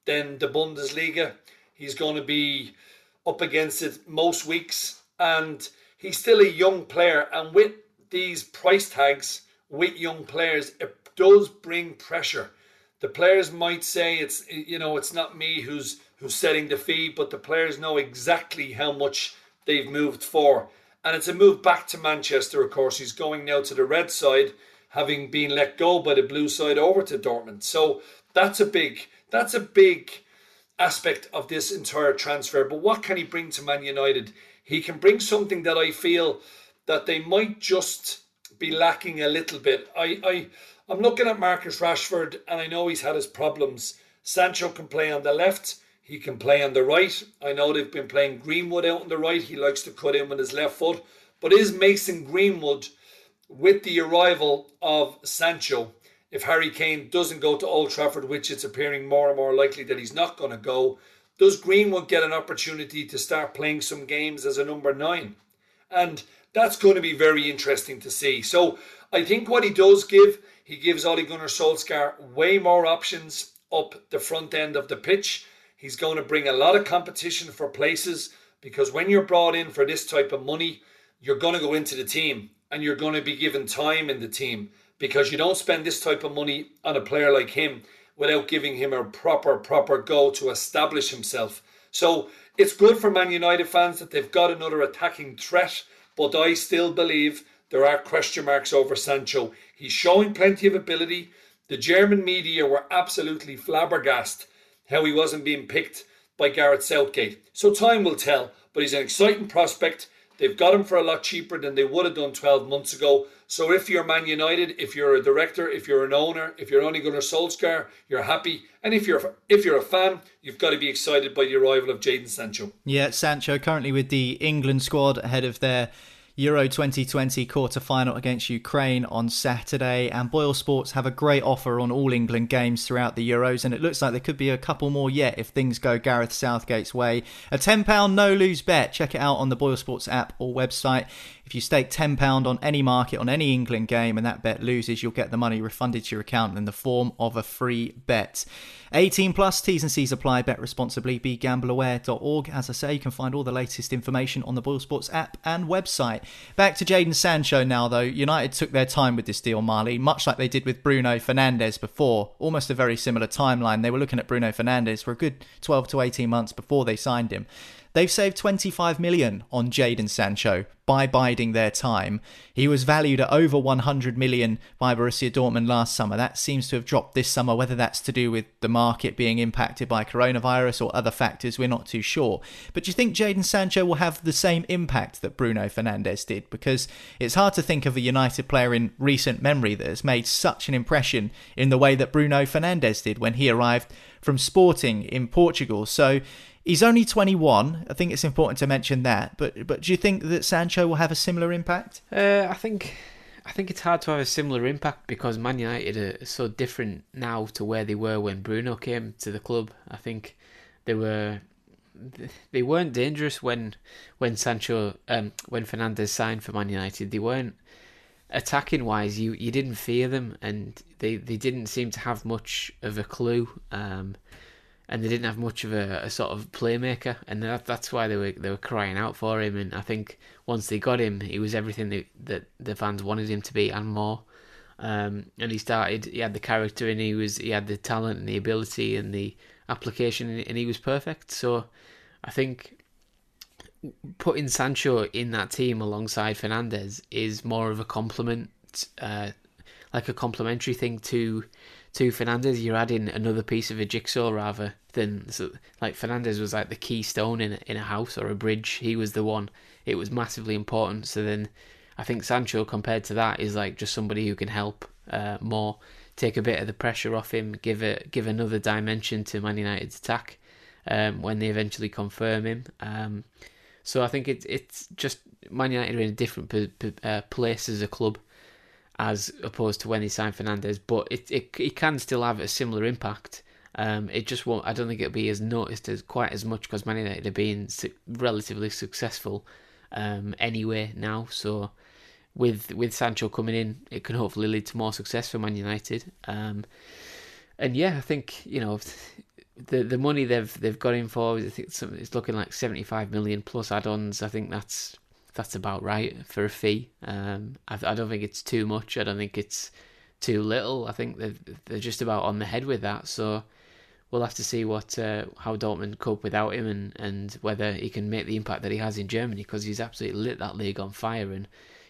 than the Bundesliga. He's going to be up against it most weeks, and he's still a young player. And with these price tags, with young players, it does bring pressure. The players might say it's you know it's not me who's who's setting the fee, but the players know exactly how much they've moved for. And it's a move back to Manchester, of course. He's going now to the red side, having been let go by the blue side over to Dortmund. So that's a big that's a big aspect of this entire transfer. But what can he bring to Man United? He can bring something that I feel that they might just be lacking a little bit. I, I I'm looking at Marcus Rashford and I know he's had his problems. Sancho can play on the left. He can play on the right. I know they've been playing Greenwood out on the right. He likes to cut in with his left foot. But is Mason Greenwood, with the arrival of Sancho, if Harry Kane doesn't go to Old Trafford, which it's appearing more and more likely that he's not going to go, does Greenwood get an opportunity to start playing some games as a number nine? And that's going to be very interesting to see. So I think what he does give, He gives Ole Gunnar Solskjaer way more options up the front end of the pitch. He's going to bring a lot of competition for places because when you're brought in for this type of money, you're going to go into the team and you're going to be given time in the team because you don't spend this type of money on a player like him without giving him a proper, proper go to establish himself. So it's good for Man United fans that they've got another attacking threat, but I still believe there are question marks over Sancho. He's showing plenty of ability. The German media were absolutely flabbergasted how he wasn't being picked by Gareth Southgate. So time will tell, but he's an exciting prospect. They've got him for a lot cheaper than they would have done 12 months ago. So if you're Man United, if you're a director, if you're an owner, if you're Ole Gunnar Solskjaer, you're happy. And if you're if you're a fan, you've got to be excited by the arrival of Jadon Sancho. Yeah, Sancho currently with the England squad ahead of their Euro 2020 quarter final against Ukraine on Saturday. And Boyle Sports have a great offer on all England games throughout the Euros, and it looks like there could be a couple more yet if things go Gareth Southgate's way. A £10 no lose bet. Check it out on the Boyle Sports app or website. If you stake £10 on any market on any England game and that bet loses, you'll get the money refunded to your account in the form of a free bet. 18 plus T's and C's apply. Bet responsibly. BeGambleAware.org. As I say, you can find all the latest information on the Boyle Sports app and website. Back to Jadon Sancho now, though. United took their time with this deal, Marley, much like they did with Bruno Fernandes before. Almost a very similar timeline. They were looking at Bruno Fernandes for a good 12 to 18 months before they signed him. They've saved 25 million on Jadon Sancho by biding their time. He was valued at over 100 million by Borussia Dortmund last summer. That seems to have dropped this summer, whether that's to do with the market being impacted by coronavirus or other factors, we're not too sure. But do you think Jadon Sancho will have the same impact that Bruno Fernandes did? Because it's hard to think of a United player in recent memory that has made such an impression in the way that Bruno Fernandes did when he arrived from Sporting in Portugal. So He's only 21. I think it's important to mention that. But but do you think that Sancho will have a similar impact? Uh, I think I think it's hard to have a similar impact because Man United are so different now to where they were when Bruno came to the club. I think they were they weren't dangerous when when Sancho um, when Fernandes signed for Man United. They weren't attacking wise. You you didn't fear them, and they, they didn't seem to have much of a clue. Um, and they didn't have much of a, a, sort of playmaker, and that, that's why they were they were crying out for him. And I think once they got him, he was everything that, that the fans wanted him to be and more. Um, and he started, he had the character, and he was he had the talent and the ability and the application, and he was perfect. So I think putting Sancho in that team alongside Fernandes is more of a compliment, uh, like a complementary thing to to Fernandes, you're adding another piece of a jigsaw rather than so, like Fernandes was like the keystone in in a house or a bridge. He was the one. It was massively important. So then, I think Sancho compared to that is like just somebody who can help uh, more, take a bit of the pressure off him, give it give another dimension to Man United's attack um, when they eventually confirm him. Um, so I think it's it's just Man United are in a different p- p- uh, place as a club as opposed to when he signed Fernandes, but it, it, can still have a similar impact. Um, it just won't. I don't think it'll be as noticed as quite as much because Man United are being su- relatively successful um, anyway now. So with with Sancho coming in, it can hopefully lead to more success for Man United. Um, and yeah, I think you know the the money they've they've got in for. I think it's looking like seventy five million plus add-ons. I think that's that's about right for a fee. Um, I, I don't think it's too much. I don't think it's too little. I think they're they're just about on the head with that. So we'll have to see what uh, how Dortmund cope without him and, and whether he can make the impact that he has in Germany because he's absolutely lit that league on fire and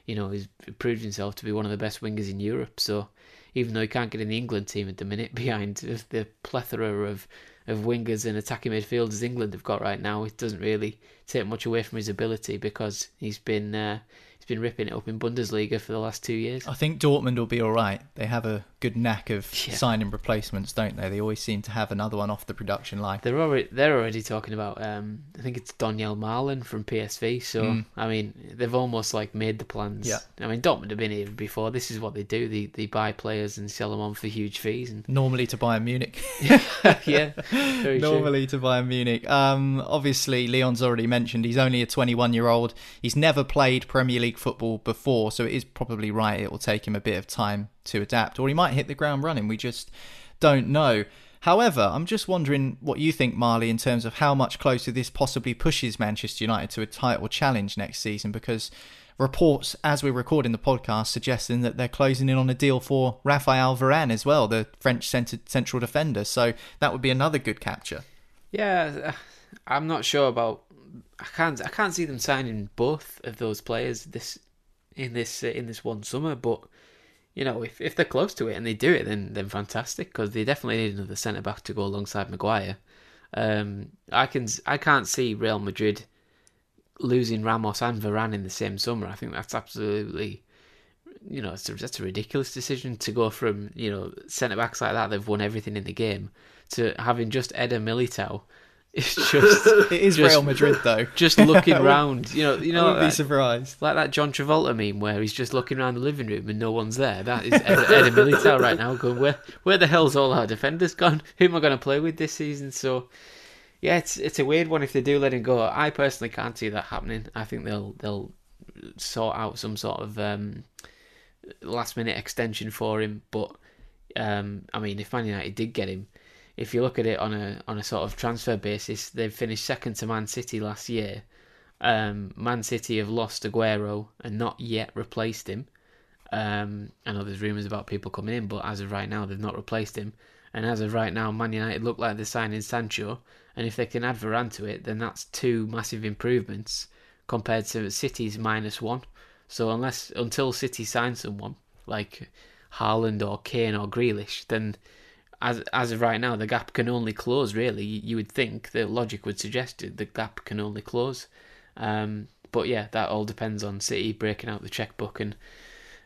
you know he's proved himself to be one of the best wingers in Europe. So even though he can't get in the England team at the minute *laughs* behind the plethora of of wingers and attacking midfielders England have got right now, it doesn't really take much away from his ability because he's been uh, he's been ripping it up in Bundesliga for the last two years. I think Dortmund will be all right. They have a good knack of yeah. signing replacements, don't they? They always seem to have another one off the production line. They're already they're already talking about. Um, I think it's Donyell Malen from PSV. So mm. I mean, they've almost like made the plans. Yeah. I mean, Dortmund have been here before. This is what they do. They they buy players and sell them on for huge fees. And normally to Bayern Munich. *laughs* yeah. normally true. to Bayern Munich. Um, obviously, Leon's already mentioned he's only a 21 year old. He's never played Premier league football before, so it is probably right. It will take him a bit of time to adapt, or he might hit the ground running. We just don't know. However, I'm just wondering what you think, Marley, in terms of how much closer this possibly pushes Manchester United to a title challenge next season, because reports as we're recording the podcast suggesting that they're closing in on a deal for Raphael Varane as well, the French central defender. So that would be another good capture. Yeah, I'm not sure about. I can't. I can't see them signing both of those players this in this in this one summer. But you know, if if they're close to it and they do it, then then fantastic because they definitely need another centre back to go alongside Maguire. Um, I can I can't see Real Madrid losing Ramos and Varane in the same summer. I think that's absolutely, you know, it's a, that's a ridiculous decision to go from you know centre backs like that they've won everything in the game to having just Eder Militao. It's just *laughs* it is just, Real Madrid though. Just looking *laughs* around, you know, you know, I like, be surprised. like that John Travolta meme where he's just looking around the living room and no one's there. That is Eder Militao right now, going where where the hell's all our defenders gone? Who am I going to play with this season? So yeah, it's it's a weird one if they do let him go. I personally can't see that happening. I think they'll they'll sort out some sort of um, last minute extension for him. But um, I mean, if Man United did get him, if you look at it on a on a sort of transfer basis, they've finished second to Man City last year. Um, Man City have lost Aguero and not yet replaced him. Um, I know there's rumours about people coming in, but as of right now, they've not replaced him. And as of right now, Man United look like they're signing Sancho. And if they can add Varane to it, then that's two massive improvements compared to City's minus one. So unless until City signs someone like Haaland or Kane or Grealish, then as as of right now, the gap can only close. Really, you would think the logic would suggest it, the gap can only close. Um, but yeah, that all depends on City breaking out the checkbook and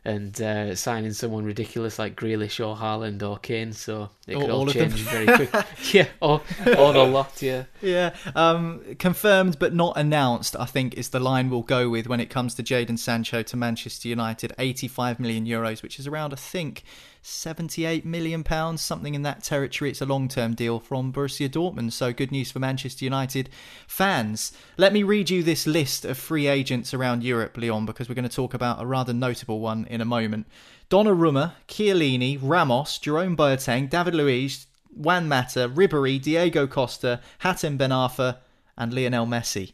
and uh, signing someone ridiculous like Grealish or Haaland or Kane. So could all, all change very quick. *laughs* yeah, or, or the lot. Yeah, yeah. Um, confirmed but not announced. I think is the line we'll go with when it comes to Jadon Sancho to Manchester United. Eighty-five million euros, which is around I think 78 million pounds, something in that territory. It's a long-term deal from Borussia Dortmund, so good news for Manchester United fans. Let me read you this list of free agents around Europe, Leon, because we're going to talk about a rather notable one in a moment. Donnarumma, Chiellini, Ramos, Jerome Boateng, David Luiz, Juan Mata, Ribery, Diego Costa, Hatem Ben Arfa, and Lionel Messi.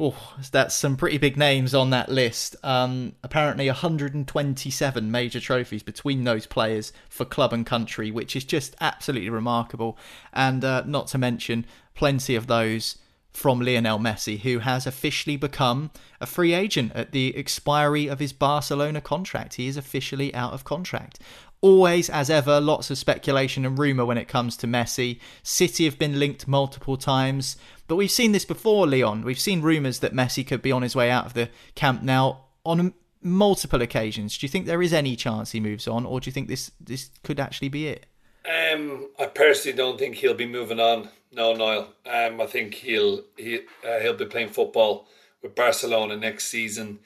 Oh, that's some pretty big names on that list. Um, apparently, 127 major trophies between those players for club and country, which is just absolutely remarkable. And uh, not to mention, plenty of those from Lionel Messi, who has officially become a free agent at the expiry of his Barcelona contract. He is officially out of contract. Always, as ever, lots of speculation and rumour when it comes to Messi. City have been linked multiple times. But we've seen this before, Leon. We've seen rumours that Messi could be on his way out of the Camp Nou on multiple occasions. Do you think there is any chance he moves on, or do you think this this could actually be it? Um, I personally don't think he'll be moving on. No, Niall. Um, I think he'll he uh, he'll be playing football with Barcelona next season.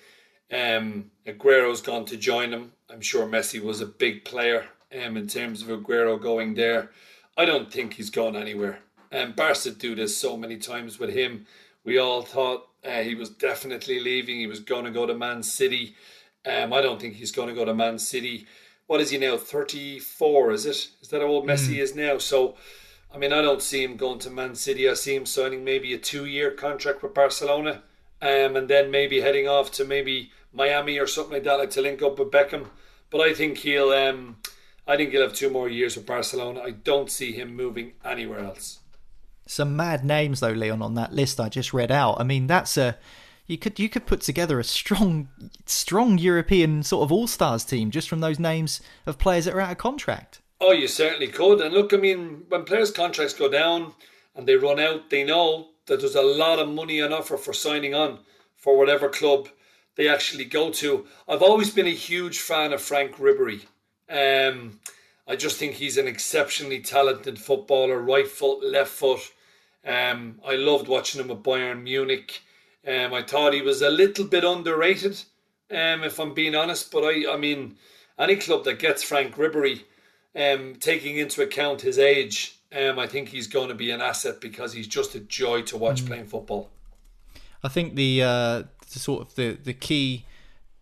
Um, Aguero's gone to join him. I'm sure Messi was a big player um, in terms of Aguero going there. I don't think he's gone anywhere. And um, Barca do this so many times with him. We all thought uh, he was definitely leaving. He was going to go to Man City. Um, I don't think he's going to go to Man City. What is he now? 34, is it? Is that how old Messi mm. is now? So, I mean, I don't see him going to Man City. I see him signing maybe a two year contract with Barcelona um, and then maybe heading off to maybe Miami or something like that, like to link up with Beckham. But I think he'll, um, I think he'll have two more years with Barcelona. I don't see him moving anywhere else. Some mad names though, Leon, on that list I just read out. I mean, that's a you could you could put together a strong strong European sort of all stars team just from those names of players that are out of contract. Oh, you certainly could. And look, I mean, when players' contracts go down and they run out, they know that there's a lot of money on offer for signing on for whatever club they actually go to. I've always been a huge fan of Frank Ribery. Um, I just think he's an exceptionally talented footballer, right foot, left foot. Um, I loved watching him at Bayern Munich. Um, I thought he was a little bit underrated, um, if I'm being honest. But I, I mean, any club that gets Frank Ribery, um, taking into account his age, um, I think he's going to be an asset because he's just a joy to watch mm. playing football. I think the, uh, the sort of the the key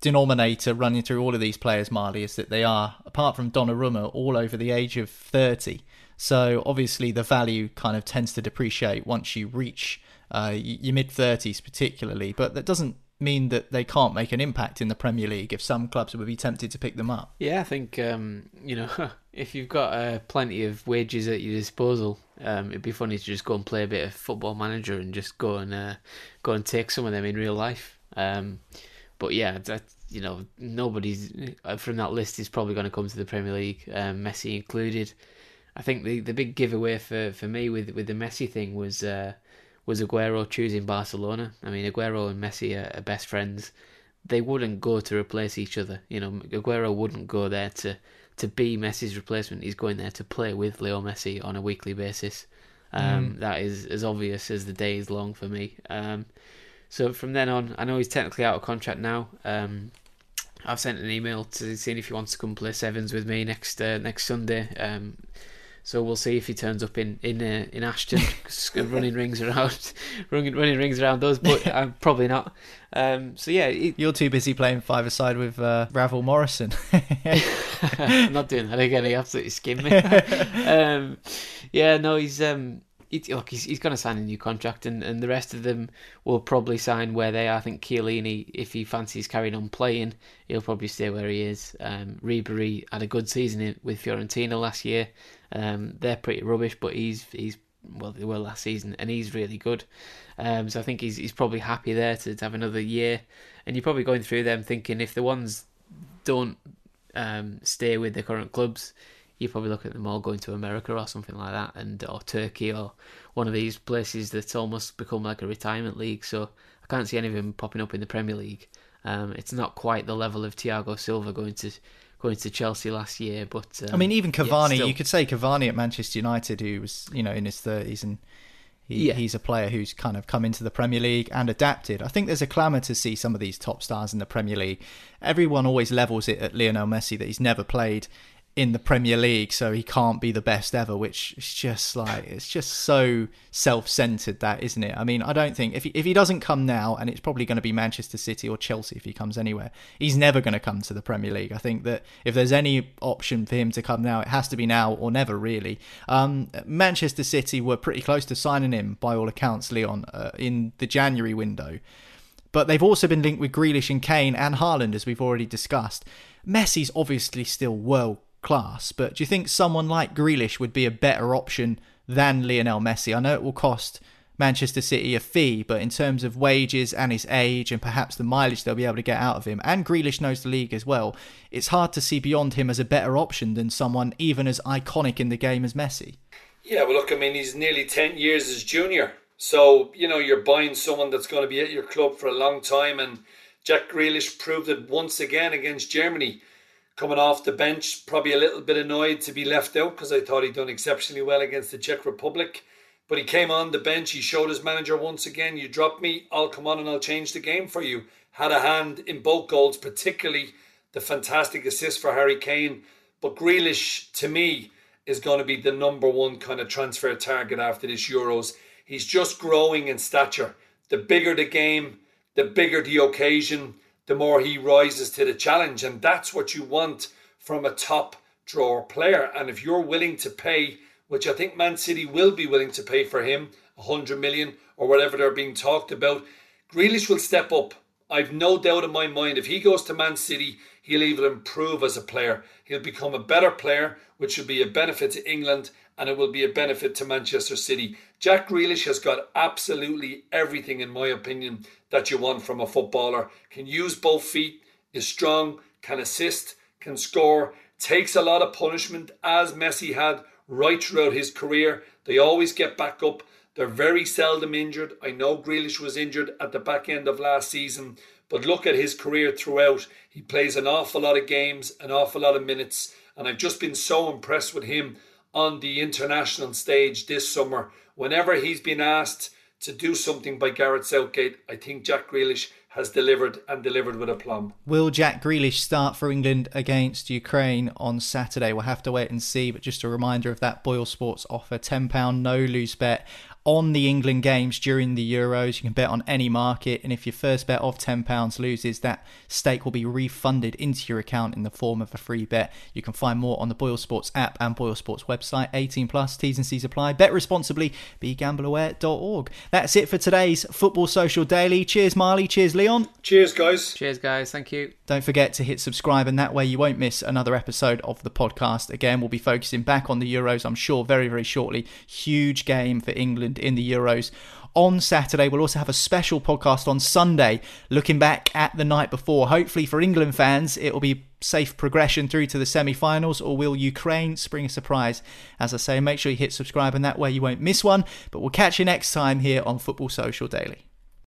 denominator running through all of these players, Marley, is that they are, apart from Donnarumma, all over the age of 30. So obviously the value kind of tends to depreciate once you reach uh, your mid 30s, particularly. But that doesn't mean that they can't make an impact in the Premier League if some clubs would be tempted to pick them up. Yeah, I think um, you know *laughs* if you've got uh, plenty of wages at your disposal, um, it'd be funny to just go and play a bit of Football Manager and just go and uh, go and take some of them in real life. Um, but yeah, that you know nobody's uh, from that list is probably going to come to the Premier League, um, Messi included. I think the the big giveaway for, for me with with the Messi thing was uh, was Aguero choosing Barcelona. I mean, Aguero and Messi are, are best friends. They wouldn't go to replace each other. You know, Aguero wouldn't go there to to be Messi's replacement. He's going there to play with Leo Messi on a weekly basis. Um, mm. That is as obvious as the day is long for me. Um, so from then on, I know he's technically out of contract now. Um, I've sent an email to see if he wants to come play sevens with me next uh, next Sunday. Um, so we'll see if he turns up in in uh, in Ashton, *laughs* running rings around, *laughs* running, running rings around us. But I'm *laughs* probably not. Um, so yeah, it, you're too busy playing five aside with uh, Ravel Morrison. I'm not doing that again. He absolutely skimmed me. um, yeah, no, he's um, he, look, he's, he's going to sign a new contract, and, and the rest of them will probably sign where they are. I think Chiellini, if he fancies carrying on playing, he'll probably stay where he is. Um, Ribery had a good season with Fiorentina last year. Um, they're pretty rubbish, but he's he's well they were last season, and he's really good. Um, so I think he's he's probably happy there to, to have another year. And you're probably going through them thinking if the ones don't um, stay with their current clubs, you probably look at them all going to America or something like that, and or Turkey or one of these places that's almost become like a retirement league. So I can't see any of them popping up in the Premier League. Um, it's not quite the level of Thiago Silva going to going to Chelsea last year. But um, I mean, even Cavani, yeah, you could say Cavani at Manchester United, who was you know in his thirties and. He, yeah. He's a player who's kind of come into the Premier League and adapted. I think there's a clamour to see some of these top stars in the Premier League. Everyone always levels it at Lionel Messi that he's never played in the Premier League, so he can't be the best ever, which is just like it's just so self-centered that, isn't it? I mean, I don't think if he, if he doesn't come now, and it's probably going to be Manchester City or Chelsea if he comes anywhere, he's never going to come to the Premier League. I think that if there's any option for him to come now, it has to be now or never, really. Um, Manchester City were pretty close to signing him, by all accounts, Leon, uh, in the January window. But they've also been linked with Grealish and Kane and Haaland, as we've already discussed. Messi's obviously still world class, but do you think someone like Grealish would be a better option than Lionel Messi? I know it will cost Manchester City a fee, but in terms of wages and his age and perhaps the mileage they'll be able to get out of him, and Grealish knows the league as well, it's hard to see beyond him as a better option than someone even as iconic in the game as Messi. Yeah, well, look, I mean, he's nearly 10 years as junior. So, you know, you're buying someone that's going to be at your club for a long time. And Jack Grealish proved it once again against Germany coming off the bench, probably a little bit annoyed to be left out because I thought he'd done exceptionally well against the Czech Republic. But he came on the bench, he showed his manager once again, you drop me, I'll come on and I'll change the game for you. Had a hand in both goals, particularly the fantastic assist for Harry Kane. But Grealish, to me, is going to be the number one kind of transfer target after this Euros. He's just growing in stature. The bigger the game, the bigger the occasion, the more he rises to the challenge. And that's what you want from a top drawer player. And if you're willing to pay, which I think Man City will be willing to pay for him, 100 million or whatever they're being talked about, Grealish will step up. I've no doubt in my mind if he goes to Man City, he'll even improve as a player. He'll become a better player, which will be a benefit to England and it will be a benefit to Manchester City. Jack Grealish has got absolutely everything, in my opinion, that you want from a footballer. Can use both feet, is strong, can assist, can score, takes a lot of punishment, as Messi had right throughout his career. They always get back up. They're very seldom injured. I know Grealish was injured at the back end of last season, but look at his career throughout. He plays an awful lot of games, an awful lot of minutes, and I've just been so impressed with him on the international stage this summer. Whenever he's been asked to do something by Gareth Southgate, I think Jack Grealish has delivered and delivered with aplomb. Will Jack Grealish start for England against Ukraine on Saturday? We'll have to wait and see, but just a reminder of that Boyle Sports offer £10 no lose bet on the England games during the Euros. You can bet on any market, and if your first bet of £10 loses, that stake will be refunded into your account in the form of a free bet. You can find more on the Boyle Sports app and Boyle Sports website. 18 plus, T's and C's apply. Bet responsibly, begambleaware.org. That's it for today's Football Social Daily. Cheers, Marley. Cheers, Leon. Cheers, guys. Cheers, guys. Thank you. Don't forget to hit subscribe, and that way you won't miss another episode of the podcast. Again, we'll be focusing back on the Euros, I'm sure, very, very shortly. Huge game for England in the Euros on Saturday. We'll also have a special podcast on Sunday, looking back at the night before. Hopefully, for England fans, it will be safe progression through to the semi finals, or will Ukraine spring a surprise? As I say, make sure you hit subscribe, and that way you won't miss one. But we'll catch you next time here on Football Social Daily.